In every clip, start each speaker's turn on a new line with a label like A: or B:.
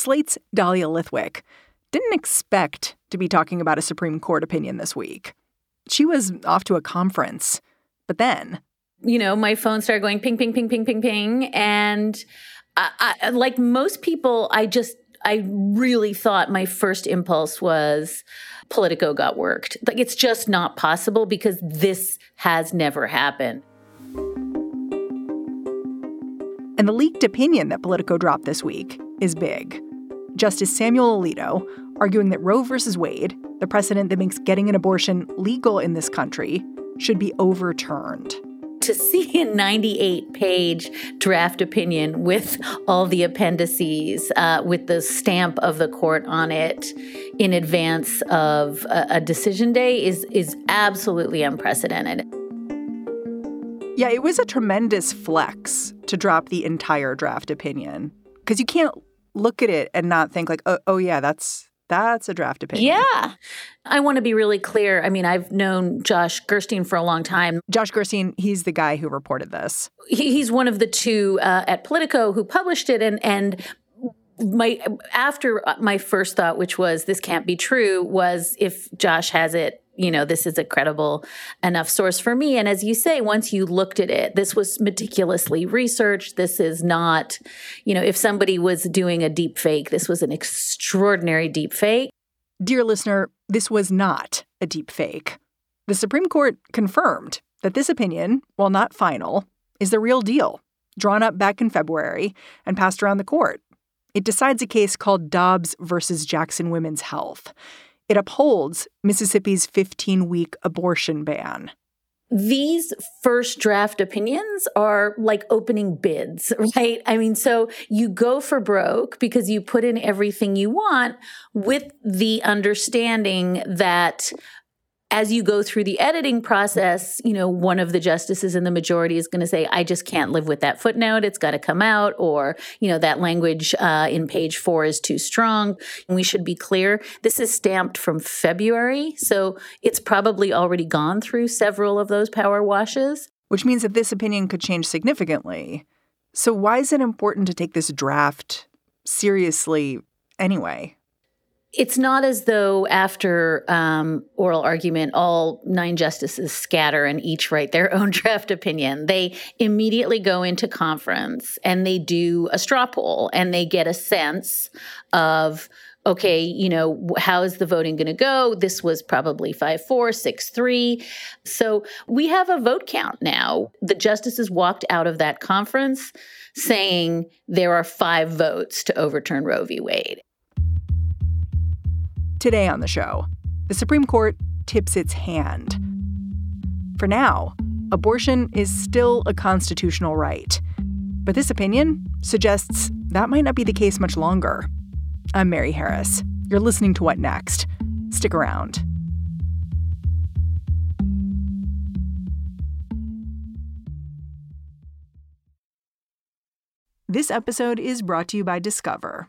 A: Slate's Dahlia Lithwick didn't expect to be talking about a Supreme Court opinion this week. She was off to a conference, but then.
B: You know, my phone started going ping, ping, ping, ping, ping, ping. And I, I, like most people, I just, I really thought my first impulse was Politico got worked. Like it's just not possible because this has never happened.
A: And the leaked opinion that Politico dropped this week is big. Justice Samuel Alito arguing that Roe v. Wade, the precedent that makes getting an abortion legal in this country, should be overturned.
B: To see a 98 page draft opinion with all the appendices, uh, with the stamp of the court on it in advance of a, a decision day is, is absolutely unprecedented.
A: Yeah, it was a tremendous flex to drop the entire draft opinion because you can't look at it and not think like, oh, oh yeah, that's that's a draft opinion.
B: Yeah. I want to be really clear. I mean, I've known Josh Gerstein for a long time.
A: Josh Gerstein, he's the guy who reported this.
B: He, he's one of the two uh, at Politico who published it. And, and my after my first thought, which was this can't be true, was if Josh has it you know, this is a credible enough source for me. And as you say, once you looked at it, this was meticulously researched. This is not, you know, if somebody was doing a deep fake, this was an extraordinary deep fake.
A: Dear listener, this was not a deep fake. The Supreme Court confirmed that this opinion, while not final, is the real deal, drawn up back in February and passed around the court. It decides a case called Dobbs versus Jackson Women's Health. It upholds Mississippi's 15 week abortion ban.
B: These first draft opinions are like opening bids, right? I mean, so you go for broke because you put in everything you want with the understanding that as you go through the editing process, you know, one of the justices in the majority is going to say, I just can't live with that footnote. It's got to come out. Or, you know, that language uh, in page four is too strong. And we should be clear. This is stamped from February. So it's probably already gone through several of those power washes.
A: Which means that this opinion could change significantly. So why is it important to take this draft seriously anyway?
B: It's not as though after um, oral argument, all nine justices scatter and each write their own draft opinion. They immediately go into conference and they do a straw poll and they get a sense of okay, you know, how is the voting going to go? This was probably 5 4, 6 3. So we have a vote count now. The justices walked out of that conference saying there are five votes to overturn Roe v. Wade.
A: Today on the show, the Supreme Court tips its hand. For now, abortion is still a constitutional right. But this opinion suggests that might not be the case much longer. I'm Mary Harris. You're listening to What Next? Stick around. This episode is brought to you by Discover.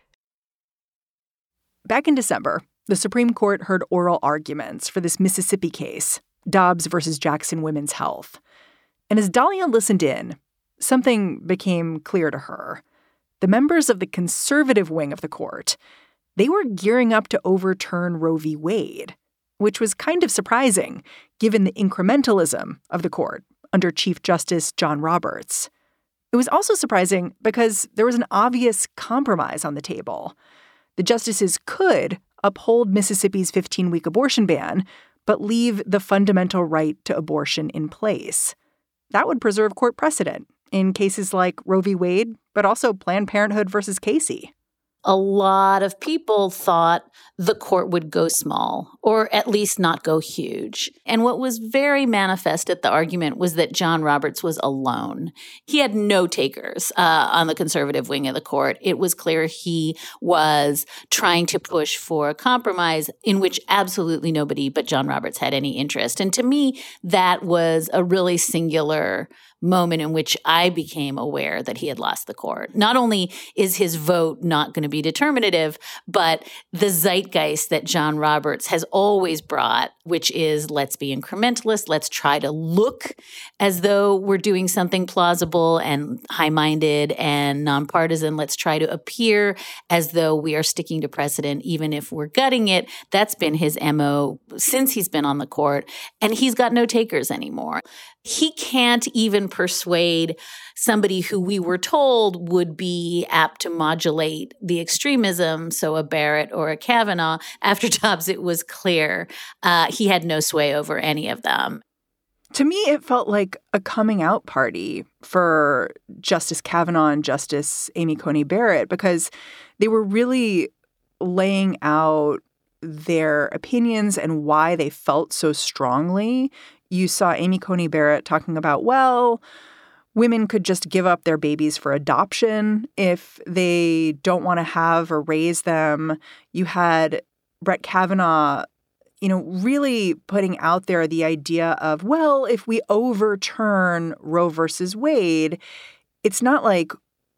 A: Back in December, the Supreme Court heard oral arguments for this Mississippi case, Dobbs versus Jackson Women's Health. And as Dahlia listened in, something became clear to her. The members of the conservative wing of the court, they were gearing up to overturn Roe v. Wade, which was kind of surprising given the incrementalism of the court under Chief Justice John Roberts. It was also surprising because there was an obvious compromise on the table the justices could uphold Mississippi's 15 week abortion ban, but leave the fundamental right to abortion in place. That would preserve court precedent in cases like Roe v. Wade, but also Planned Parenthood versus Casey.
B: A lot of people thought the court would go small or at least not go huge. And what was very manifest at the argument was that John Roberts was alone. He had no takers uh, on the conservative wing of the court. It was clear he was trying to push for a compromise in which absolutely nobody but John Roberts had any interest. And to me, that was a really singular moment in which I became aware that he had lost the court. Not only is his vote not going to be determinative, but the zeitgeist that John Roberts has always brought, which is let's be incrementalist, let's try to look as though we're doing something plausible and high minded and nonpartisan. Let's try to appear as though we are sticking to precedent, even if we're gutting it. That's been his MO since he's been on the court, and he's got no takers anymore he can't even persuade somebody who we were told would be apt to modulate the extremism, so a Barrett or a Kavanaugh. After Dobbs, it was clear uh, he had no sway over any of them.
A: To me, it felt like a coming out party for Justice Kavanaugh and Justice Amy Coney Barrett because they were really laying out their opinions and why they felt so strongly you saw Amy Coney Barrett talking about, well, women could just give up their babies for adoption if they don't want to have or raise them. You had Brett Kavanaugh, you know, really putting out there the idea of, well, if we overturn Roe versus Wade, it's not like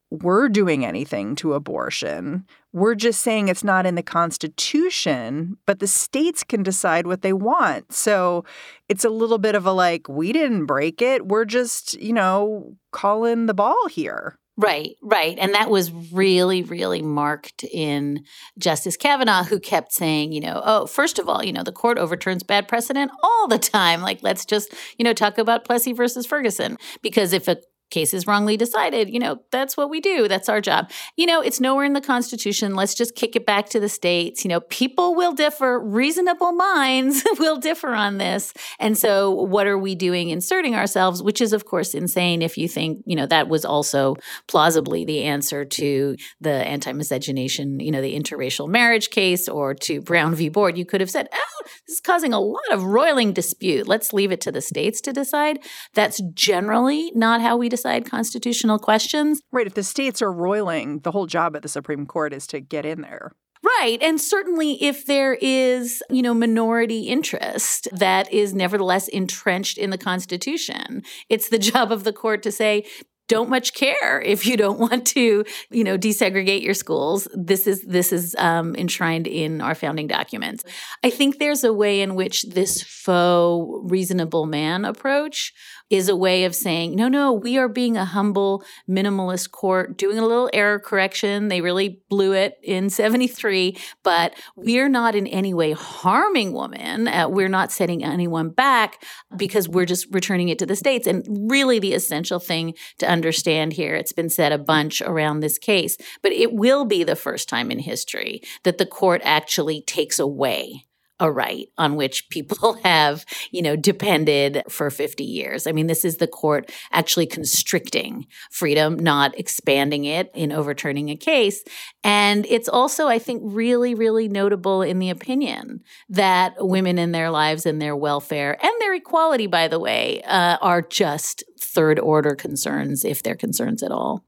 A: we're doing anything to abortion. We're just saying it's not in the Constitution, but the states can decide what they want. So it's a little bit of a like, we didn't break it. We're just, you know, calling the ball here.
B: Right, right. And that was really, really marked in Justice Kavanaugh, who kept saying, you know, oh, first of all, you know, the court overturns bad precedent all the time. Like, let's just, you know, talk about Plessy versus Ferguson. Because if a cases wrongly decided. You know, that's what we do. That's our job. You know, it's nowhere in the Constitution. Let's just kick it back to the states. You know, people will differ. Reasonable minds will differ on this. And so, what are we doing inserting ourselves? Which is, of course, insane if you think, you know, that was also plausibly the answer to the anti miscegenation, you know, the interracial marriage case or to Brown v. Board. You could have said, oh, this is causing a lot of roiling dispute. Let's leave it to the states to decide. That's generally not how we decide constitutional questions.
A: Right. If the states are roiling, the whole job at the Supreme Court is to get in there.
B: Right. And certainly if there is, you know, minority interest that is nevertheless entrenched in the Constitution, it's the job of the court to say, don't much care if you don't want to, you know, desegregate your schools. This is this is um, enshrined in our founding documents. I think there's a way in which this faux reasonable man approach is a way of saying, no, no, we are being a humble minimalist court, doing a little error correction. They really blew it in 73, but we're not in any way harming women. Uh, we're not setting anyone back because we're just returning it to the states. And really, the essential thing to understand here, it's been said a bunch around this case, but it will be the first time in history that the court actually takes away a right on which people have, you know, depended for 50 years. I mean, this is the court actually constricting freedom, not expanding it in overturning a case. And it's also, I think, really, really notable in the opinion that women in their lives and their welfare and their equality, by the way, uh, are just third order concerns, if they're concerns at all.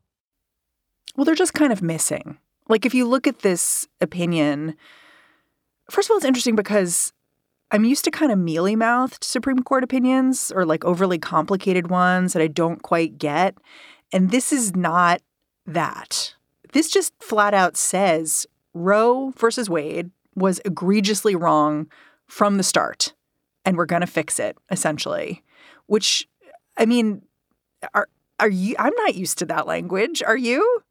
A: Well, they're just kind of missing. Like, if you look at this opinion, First of all, it's interesting because I'm used to kind of mealy mouthed Supreme Court opinions or like overly complicated ones that I don't quite get. And this is not that. This just flat out says Roe versus Wade was egregiously wrong from the start. And we're going to fix it, essentially. Which, I mean, are, are you? I'm not used to that language. Are you?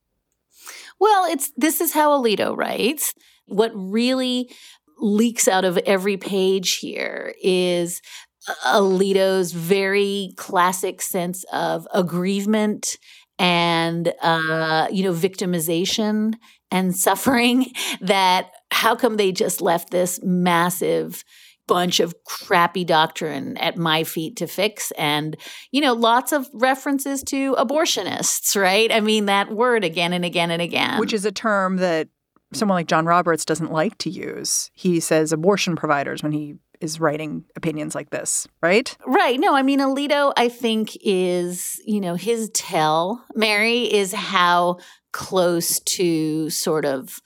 B: Well, it's this is how Alito writes. What really leaks out of every page here is Alito's very classic sense of aggrievement and uh, you know victimization and suffering that how come they just left this massive bunch of crappy doctrine at my feet to fix? And you know lots of references to abortionists right? I mean that word again and again and again.
A: Which is a term that someone like John Roberts doesn't like to use. He says abortion providers when he is writing opinions like this, right?
B: Right. No, I mean, Alito, I think, is, you know, his tell, Mary, is how close to sort of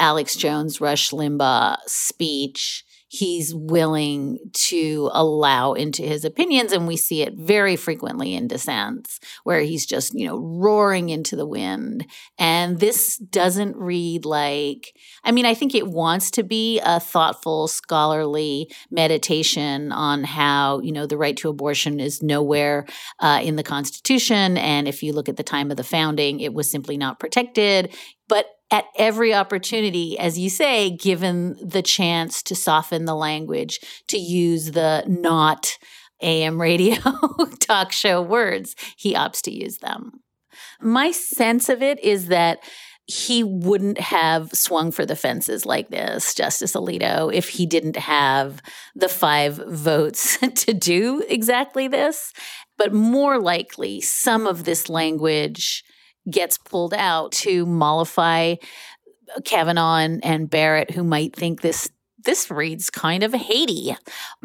B: Alex Jones, Rush Limbaugh speech he's willing to allow into his opinions. And we see it very frequently in dissents where he's just, you know, roaring into the wind. And this doesn't read like, I mean, I think it wants to be a thoughtful, scholarly meditation on how, you know, the right to abortion is nowhere uh, in the Constitution. And if you look at the time of the founding, it was simply not protected. At every opportunity, as you say, given the chance to soften the language, to use the not AM radio talk show words, he opts to use them. My sense of it is that he wouldn't have swung for the fences like this, Justice Alito, if he didn't have the five votes to do exactly this. But more likely, some of this language gets pulled out to mollify Kavanaugh and, and Barrett, who might think this this reads kind of Haiti.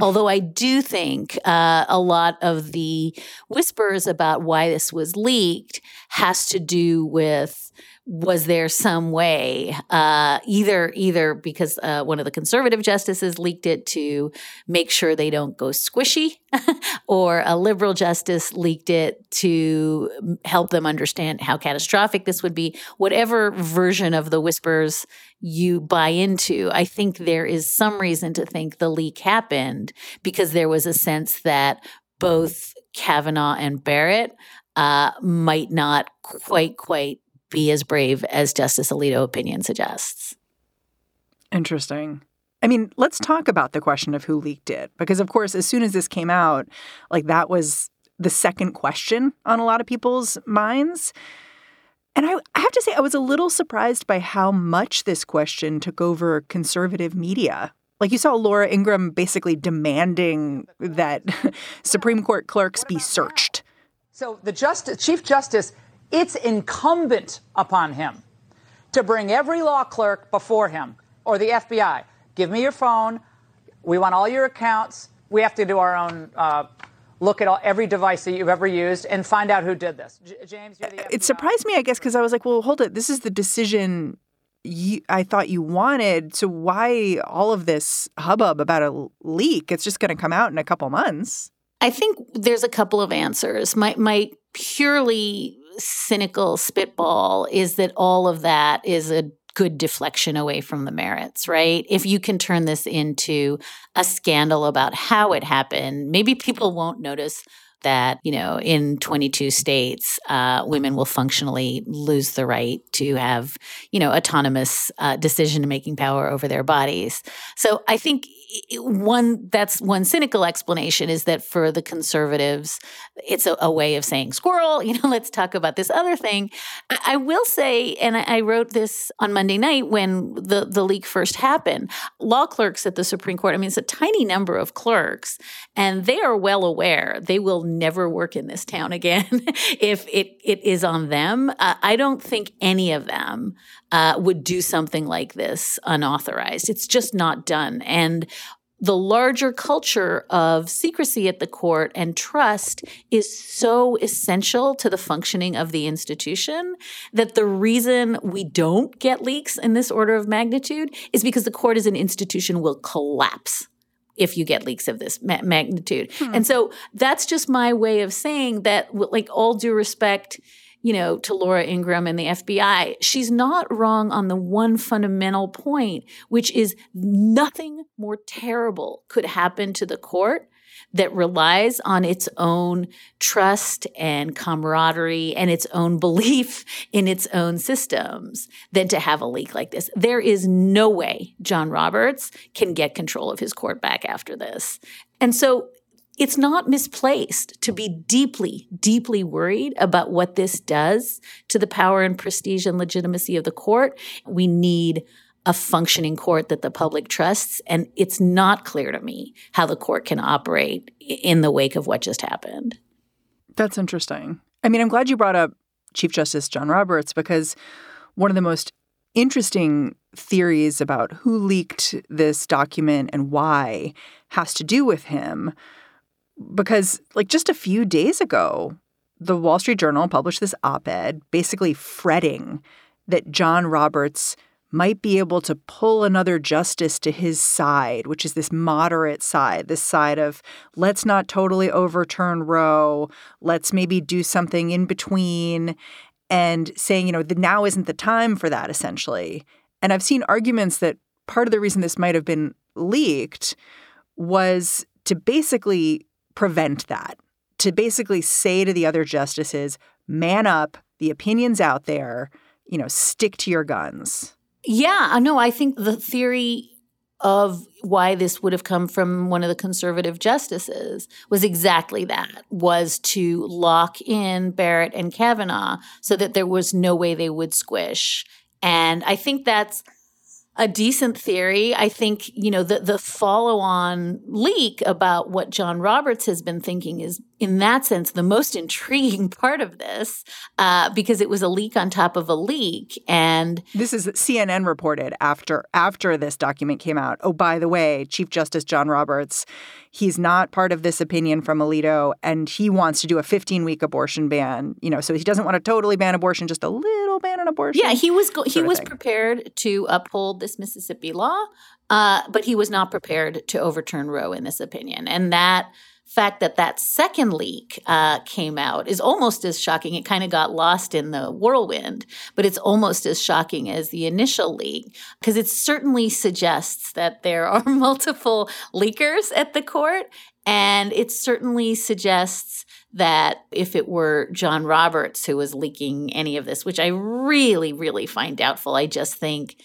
B: Although I do think uh, a lot of the whispers about why this was leaked has to do with was there some way uh, either either because uh, one of the conservative justices leaked it to make sure they don't go squishy or a liberal justice leaked it to help them understand how catastrophic this would be. Whatever version of the whispers you buy into i think there is some reason to think the leak happened because there was a sense that both kavanaugh and barrett uh, might not quite quite be as brave as Justice Alito opinion suggests.
A: Interesting. I mean, let's talk about the question of who leaked it. Because, of course, as soon as this came out, like that was the second question on a lot of people's minds. And I, I, have to say, I was a little surprised by how much this question took over conservative media. Like you saw Laura Ingraham basically demanding that Supreme Court clerks be searched.
C: So the justice, Chief Justice it's incumbent upon him to bring every law clerk before him or the FBI. Give me your phone. We want all your accounts. We have to do our own uh, look at all, every device that you've ever used and find out who did this. J- James, you're the FBI.
A: It surprised me, I guess, because I was like, well, hold it. This is the decision you, I thought you wanted. So why all of this hubbub about a leak? It's just going to come out in a couple months.
B: I think there's a couple of answers. My my purely cynical spitball is that all of that is a good deflection away from the merits, right? If you can turn this into a scandal about how it happened, maybe people won't notice that you know in 22 states uh, women will functionally lose the right to have you know autonomous uh, decision making power over their bodies so i think one that's one cynical explanation is that for the conservatives it's a, a, way of saying squirrel you know let's talk about this other thing. I, I will say and I, I, wrote this on monday night when the, the leak first happened law clerks at the supreme court i mean it's a tiny number of clerks and they are well aware they will never work in this town again if it, it is on them. Uh, i don't think any of them uh, would do something like this unauthorized it's just not done and the larger culture of secrecy at the court and trust is so essential to the functioning of the institution that the reason we don't get leaks in this order of magnitude is because the court as an institution will collapse if you get leaks of this ma- magnitude. Hmm. And so that's just my way of saying that, like, all due respect you know, to Laura Ingraham and the FBI, she's not wrong on the one fundamental point, which is nothing more terrible could happen to the court that relies on its own trust and camaraderie and its own belief in its own systems than to have a leak like this. There is no way John Roberts can get control of his court back after this. And so it's not misplaced to be deeply, deeply worried about what this does to the power and prestige and legitimacy of the court. We need a functioning court that the public trusts. And it's not clear to me how the court can operate in the wake of what just happened.
A: That's interesting. I mean, I'm glad you brought up Chief Justice John Roberts because one of the most interesting theories about who leaked this document and why has to do with him. Because, like, just a few days ago, the Wall Street Journal published this op ed basically fretting that John Roberts might be able to pull another justice to his side, which is this moderate side, this side of let's not totally overturn Roe, let's maybe do something in between, and saying, you know, the now isn't the time for that, essentially. And I've seen arguments that part of the reason this might have been leaked was to basically prevent that, to basically say to the other justices, man up, the opinion's out there, you know, stick to your guns.
B: Yeah, no, I think the theory of why this would have come from one of the conservative justices was exactly that was to lock in Barrett and Kavanaugh so that there was no way they would squish. And I think that's a decent theory. I think, you know, the the follow-on leak about what John Roberts has been thinking is in that sense, the most intriguing part of this, uh, because it was a leak on top of a leak. And
A: this is CNN reported after after this document came out. Oh, by the way, Chief Justice John Roberts, he's not part of this opinion from Alito, and he wants to do a 15 week abortion ban. You know, so he doesn't want to totally ban abortion, just a little ban on abortion.
B: Yeah, he was go- he was prepared to uphold this Mississippi law, uh, but he was not prepared to overturn Roe in this opinion, and that fact that that second leak uh, came out is almost as shocking. It kind of got lost in the whirlwind, but it's almost as shocking as the initial leak because it certainly suggests that there are multiple leakers at the court. And it certainly suggests that if it were John Roberts who was leaking any of this, which I really, really find doubtful, I just think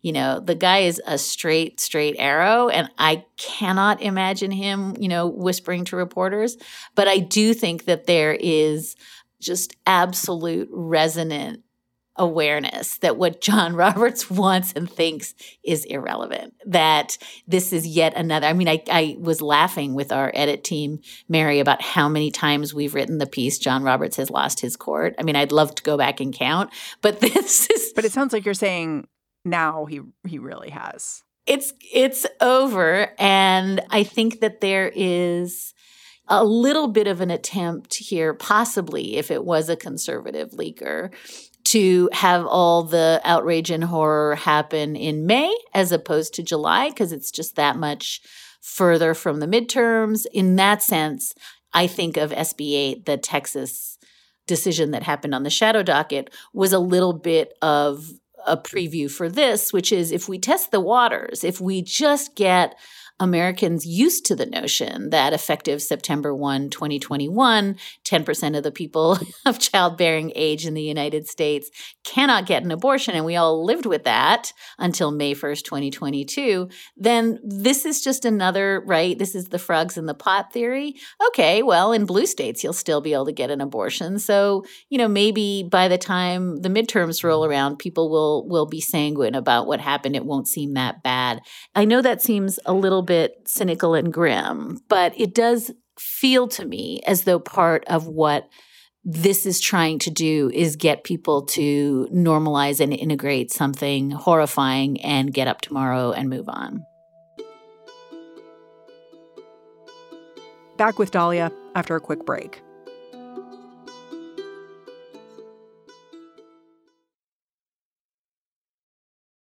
B: you know, the guy is a straight, straight arrow, and I cannot imagine him, you know, whispering to reporters. But I do think that there is just absolute resonant awareness that what John Roberts wants and thinks is irrelevant. That this is yet another. I mean, I, I was laughing with our edit team, Mary, about how many times we've written the piece John Roberts has lost his court. I mean, I'd love to go back and count, but this is.
A: But it sounds like you're saying now he he really has.
B: It's it's over and I think that there is a little bit of an attempt here possibly if it was a conservative leaker to have all the outrage and horror happen in May as opposed to July because it's just that much further from the midterms. In that sense, I think of SB 8, the Texas decision that happened on the shadow docket, was a little bit of a preview for this, which is if we test the waters, if we just get Americans used to the notion that effective September 1, 2021, 10% of the people of childbearing age in the United States cannot get an abortion, and we all lived with that until May 1st, 2022, then this is just another, right? This is the frogs in the pot theory. Okay, well, in blue states, you'll still be able to get an abortion. So, you know, maybe by the time the midterms roll around, people will will be sanguine about what happened. It won't seem that bad. I know that seems a little bit cynical and grim, but it does feel to me as though part of what this is trying to do is get people to normalize and integrate something horrifying and get up tomorrow and move on.
A: Back with Dahlia after a quick break.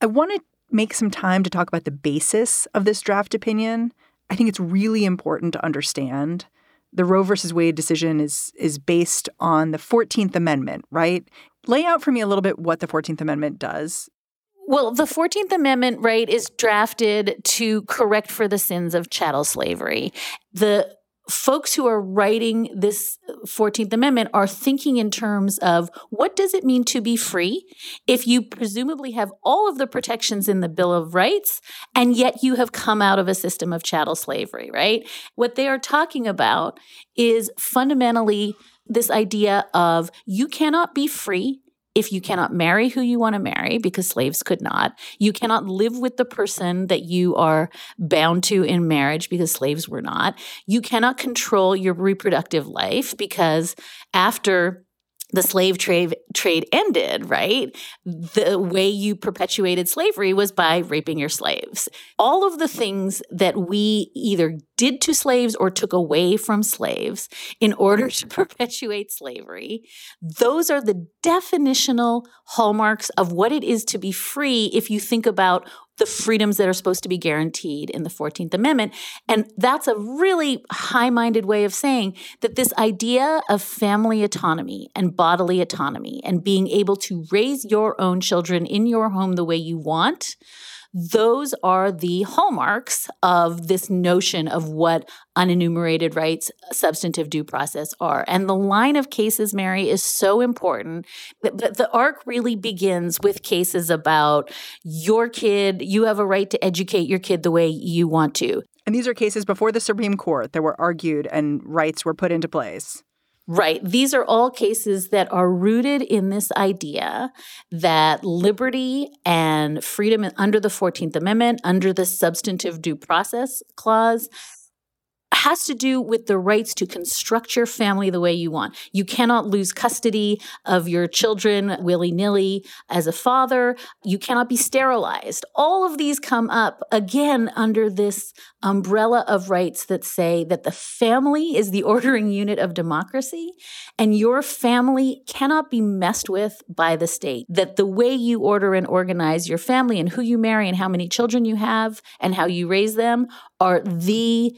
A: I want to make some time to talk about the basis of this draft opinion. I think it's really important to understand the Roe versus Wade decision is is based on the 14th Amendment, right? Lay out for me a little bit what the 14th Amendment does
B: well, the 14th Amendment, right, is drafted to correct for the sins of chattel slavery. The folks who are writing this 14th Amendment are thinking in terms of what does it mean to be free if you presumably have all of the protections in the Bill of Rights and yet you have come out of a system of chattel slavery, right? What they are talking about is fundamentally this idea of you cannot be free if you cannot marry who you want to marry, because slaves could not, you cannot live with the person that you are bound to in marriage, because slaves were not, you cannot control your reproductive life, because after the slave trade trade ended, right? The way you perpetuated slavery was by raping your slaves. All of the things that we either did to slaves or took away from slaves in order to perpetuate slavery, those are the definitional hallmarks of what it is to be free if you think about the freedoms that are supposed to be guaranteed in the 14th Amendment. And that's a really high minded way of saying that this idea of family autonomy and bodily autonomy and being able to raise your own children in your home the way you want those are the hallmarks of this notion of what unenumerated rights, substantive due process are. And the line of cases, Mary, is so important. But the arc really begins with cases about your kid, you have a right to educate your kid the way you want to.
A: And these are cases before the Supreme Court that were argued and rights were put into place.
B: Right. These are all cases that are rooted in this idea that liberty and freedom under the 14th Amendment, under the substantive due process clause, has to do with the rights to construct your family the way you want. You cannot lose custody of your children willy nilly as a father. You cannot be sterilized. All of these come up again under this umbrella of rights that say that the family is the ordering unit of democracy and your family cannot be messed with by the state. That the way you order and organize your family and who you marry and how many children you have and how you raise them are the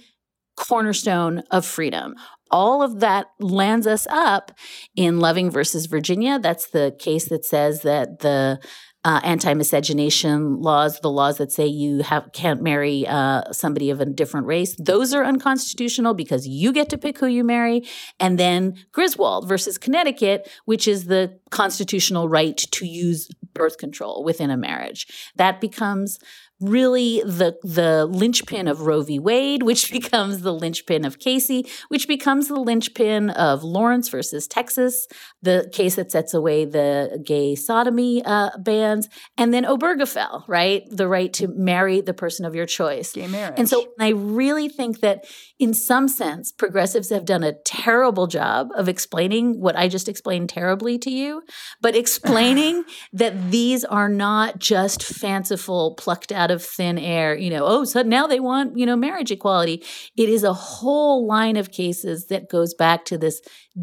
B: cornerstone of freedom. All of that lands us up in Loving versus Virginia. That's the case that says that the uh, anti-miscegenation laws, the laws that say you have can't marry uh, somebody of a different race, those are unconstitutional because you get to pick who you marry. And then Griswold versus Connecticut, which is the constitutional right to use birth control within a marriage, that becomes really the the linchpin of Roe v. Wade, which becomes the linchpin of Casey, which becomes the linchpin of Lawrence versus Texas, the case that sets away the gay sodomy uh, bans, and then Obergefell, right, the right to marry the person of your choice,
A: gay marriage.
B: And so I really think that in some sense, progressives have done a terrible job of explaining what I just explained terribly to you, but explaining that these are not just fanciful, plucked out out of thin air, you know, oh, so now they want, you know, marriage equality. It is a whole line of cases that goes back to this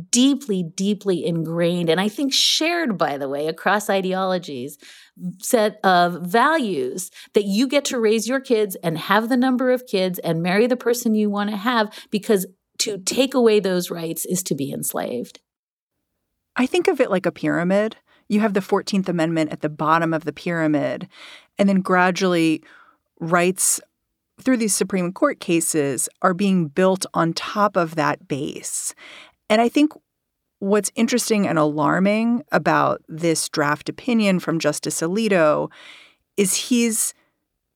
B: deeply, deeply ingrained, and I think shared, by the way, across ideologies set of values that you get to raise your kids and have the number of kids and marry the person you want to have because to take away those rights is to be enslaved.
A: I think of it like a pyramid. You have the 14th Amendment at the bottom of the pyramid, and then gradually rights through these Supreme Court cases are being built on top of that base. And I think what's interesting and alarming about this draft opinion from Justice Alito is he's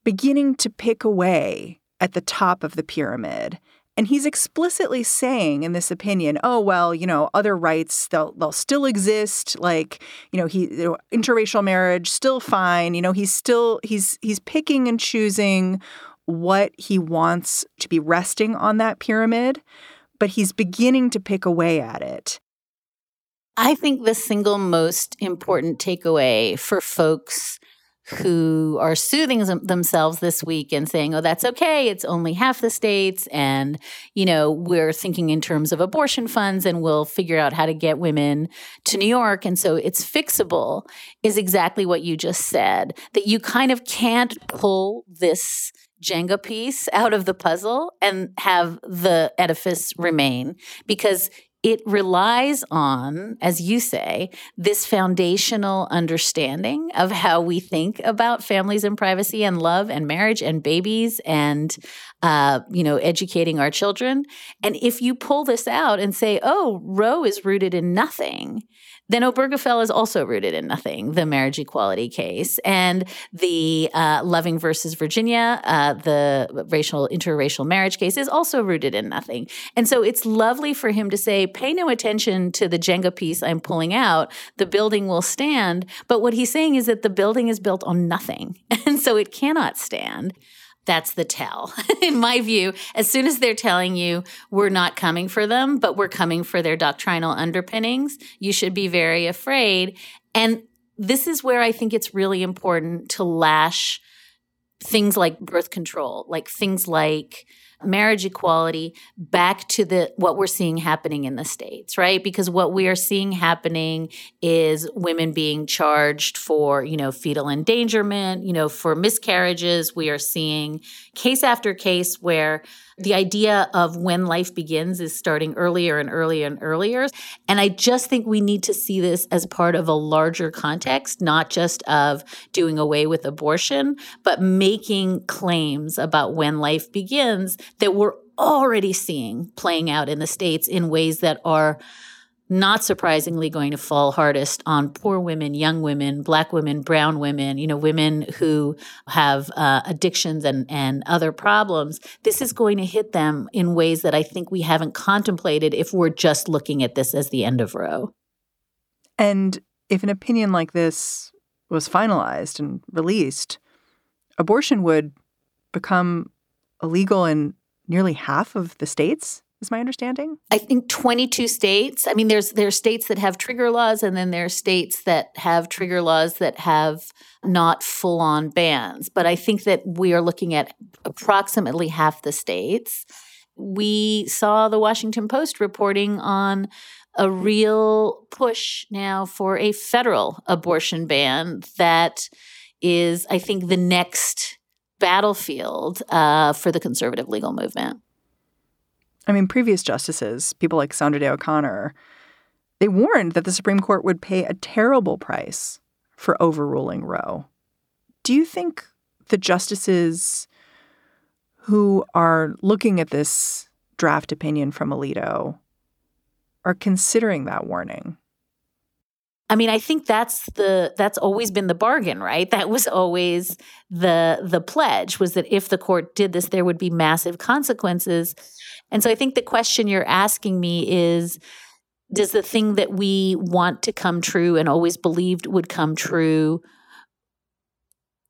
A: beginning to pick away at the top of the pyramid And he's explicitly saying in this opinion, oh well, you know, other rights they'll they'll still exist. Like, you know, he interracial marriage still fine. You know, he's still he's he's picking and choosing what he wants to be resting on that pyramid, but he's beginning to pick away at it.
B: I think the single most important takeaway for folks who are soothing themselves this week and saying, oh, that's okay. It's only half the states. And, you know, we're thinking in terms of abortion funds and we'll figure out how to get women to New York. And so it's fixable, is exactly what you just said that you kind of can't pull this Jenga piece out of the puzzle and have the edifice remain because it relies on, as you say, this foundational understanding of how we think about families and privacy and love and marriage and babies and, uh, you know, educating our children. And if you pull this out and say, oh, Roe is rooted in nothing, then Obergefell is also rooted in nothing, the marriage equality case. And the uh, Loving versus Virginia, uh, the racial, interracial marriage case, is also rooted in nothing. And so it's lovely for him to say, pay no attention to the Jenga piece I'm pulling out. The building will stand. But what he's saying is that the building is built on nothing. And so it cannot stand that's the tell. In my view, as soon as they're telling you we're not coming for them, but we're coming for their doctrinal underpinnings, you should be very afraid. And this is where I think it's really important to lash things like birth control, like things like marriage equality back to the what we're seeing happening in the states right? Because what we are seeing happening is women being charged for you know fetal endangerment you know for miscarriages. We are seeing case after case where the idea of when life begins is starting earlier and earlier and earlier. And I just think we need to see this as part of a larger context, not just of doing away with abortion, but making claims about when life begins that we're already seeing playing out in the States in ways that are not surprisingly going to fall hardest on poor women, young women, black women, brown women, you know, women who have uh, addictions and, and other problems. This is going to hit them in ways that I think we haven't contemplated if we're just looking at this as the end of Roe.
A: And if an opinion like this was finalized and released, abortion would become illegal in nearly half of the states is my understanding.
B: I think 22 states. I mean, there's there are states that have trigger laws, and then there are states that have trigger laws that have not full on bans. But I think that we are looking at approximately half the states. We saw the Washington Post reporting on a real push now for a federal abortion ban that is, I think, the next battlefield uh, for the conservative legal movement.
A: I mean, previous justices, people like Sandra Day O'Connor, they warned that the Supreme Court would pay a terrible price for overruling Roe. Do you think the justices who are looking at this draft opinion from Alito are considering that warning?
B: I mean, I think that's the that's always been the bargain, right? That was always the the pledge was that if the court did this, there would be massive consequences. And so I think the question you're asking me is does the thing that we want to come true and always believed would come true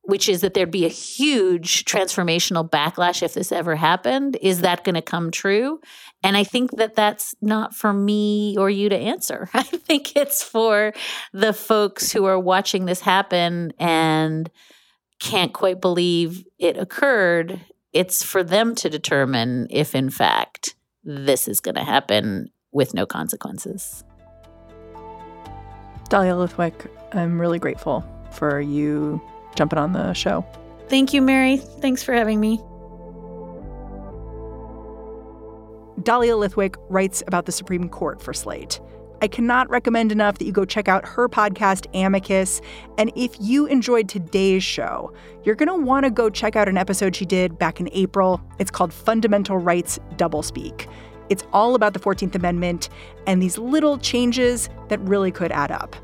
B: which is that there'd be a huge transformational backlash if this ever happened. Is that going to come true? And i think that that's not for me or you to answer. I think it's for the folks who are watching this happen and can't quite believe it occurred. It's for them to determine if, in fact, this is going to happen with no consequences.
A: Dahlia Lithwick, I'm really grateful for you jumping on the show.
B: Thank you, Mary. Thanks for having me.
A: Dahlia Lithwick writes about the Supreme Court for Slate. I cannot recommend enough that you go check out her podcast, Amicus. And if you enjoyed today's show, you're going to want to go check out an episode she did back in April. It's called Fundamental Rights Doublespeak. It's all about the 14th Amendment and these little changes that really could add up.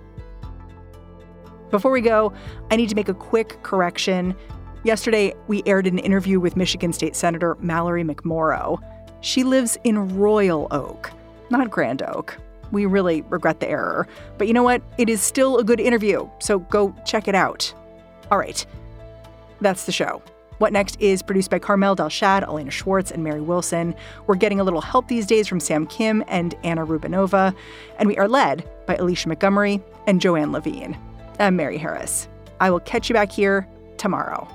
A: Before we go, I need to make a quick correction. Yesterday, we aired an interview with Michigan State Senator Mallory McMorrow. She lives in Royal Oak, not Grand Oak. We really regret the error. But you know what? It is still a good interview, so go check it out. All right. That's the show. What Next is produced by Carmel Delshad, Elena Schwartz, and Mary Wilson. We're getting a little help these days from Sam Kim and Anna Rubinova. And we are led by Alicia Montgomery and Joanne Levine. I'm Mary Harris. I will catch you back here tomorrow.